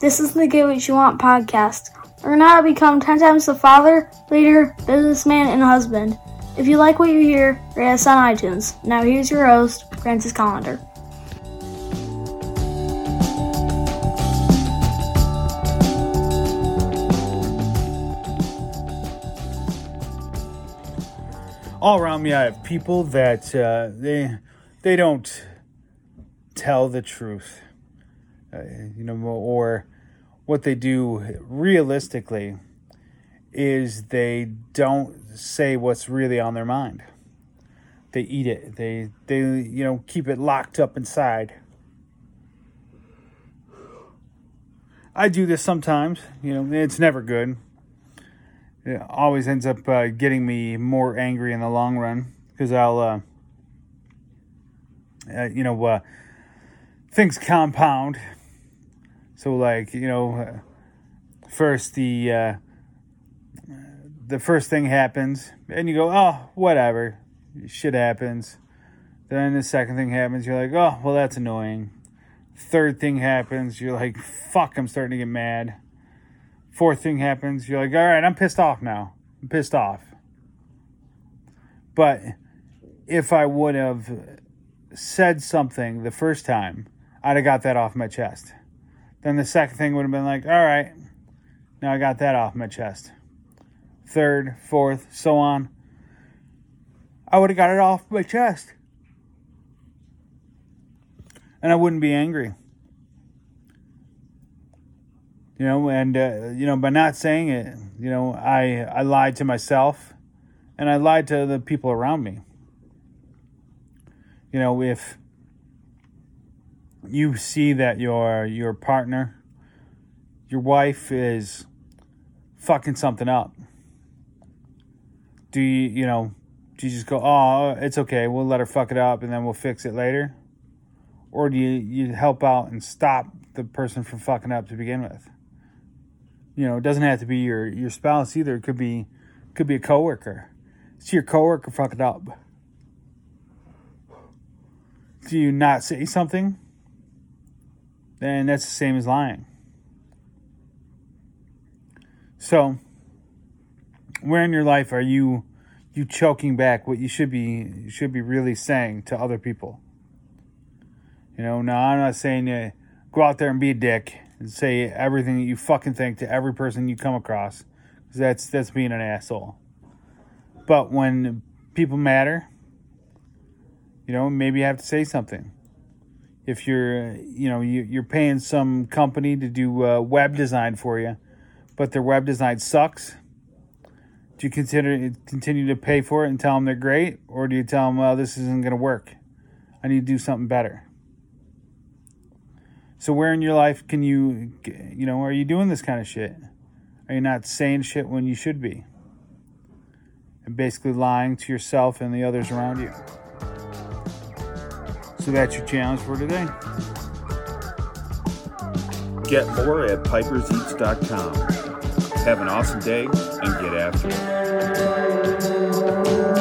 This is the Get What You Want podcast. Learn how to become 10 times the father, leader, businessman, and husband. If you like what you hear, rate us on iTunes. Now here's your host, Francis Collender. all around me, I have people that uh, they they don't tell the truth, uh, you know, or what they do realistically is they don't say what's really on their mind. They eat it. They they you know keep it locked up inside. I do this sometimes. You know, it's never good it always ends up uh, getting me more angry in the long run because I'll, uh, uh, you know, uh, things compound. So, like, you know, first the uh, the first thing happens, and you go, oh, whatever, shit happens. Then the second thing happens, you're like, oh, well, that's annoying. Third thing happens, you're like, fuck, I'm starting to get mad fourth thing happens, you're like, all right, I'm pissed off now. I'm pissed off. But if I would have said something the first time, I'd have got that off my chest. Then the second thing would have been like, all right, now I got that off my chest. Third, fourth, so on. I would have got it off my chest. And I wouldn't be angry you know, and uh, you know, by not saying it, you know, I I lied to myself, and I lied to the people around me. You know, if you see that your your partner, your wife is fucking something up, do you you know? Do you just go, oh, it's okay, we'll let her fuck it up, and then we'll fix it later, or do you you help out and stop the person from fucking up to begin with? you know, it doesn't have to be your your spouse either. It could be could be a coworker. See your coworker fuck it up. Do you not say something? Then that's the same as lying. So, where in your life are you you choking back what you should be should be really saying to other people? You know, now I'm not saying you go out there and be a dick and say everything that you fucking think to every person you come across. because That's that's being an asshole. But when people matter, you know, maybe you have to say something. If you're, you know, you, you're paying some company to do uh, web design for you, but their web design sucks, do you consider continue to pay for it and tell them they're great, or do you tell them, well, this isn't going to work? I need to do something better. So where in your life can you, you know, are you doing this kind of shit? Are you not saying shit when you should be? And basically lying to yourself and the others around you. So that's your challenge for today. Get more at piperseats.com. Have an awesome day and get after it.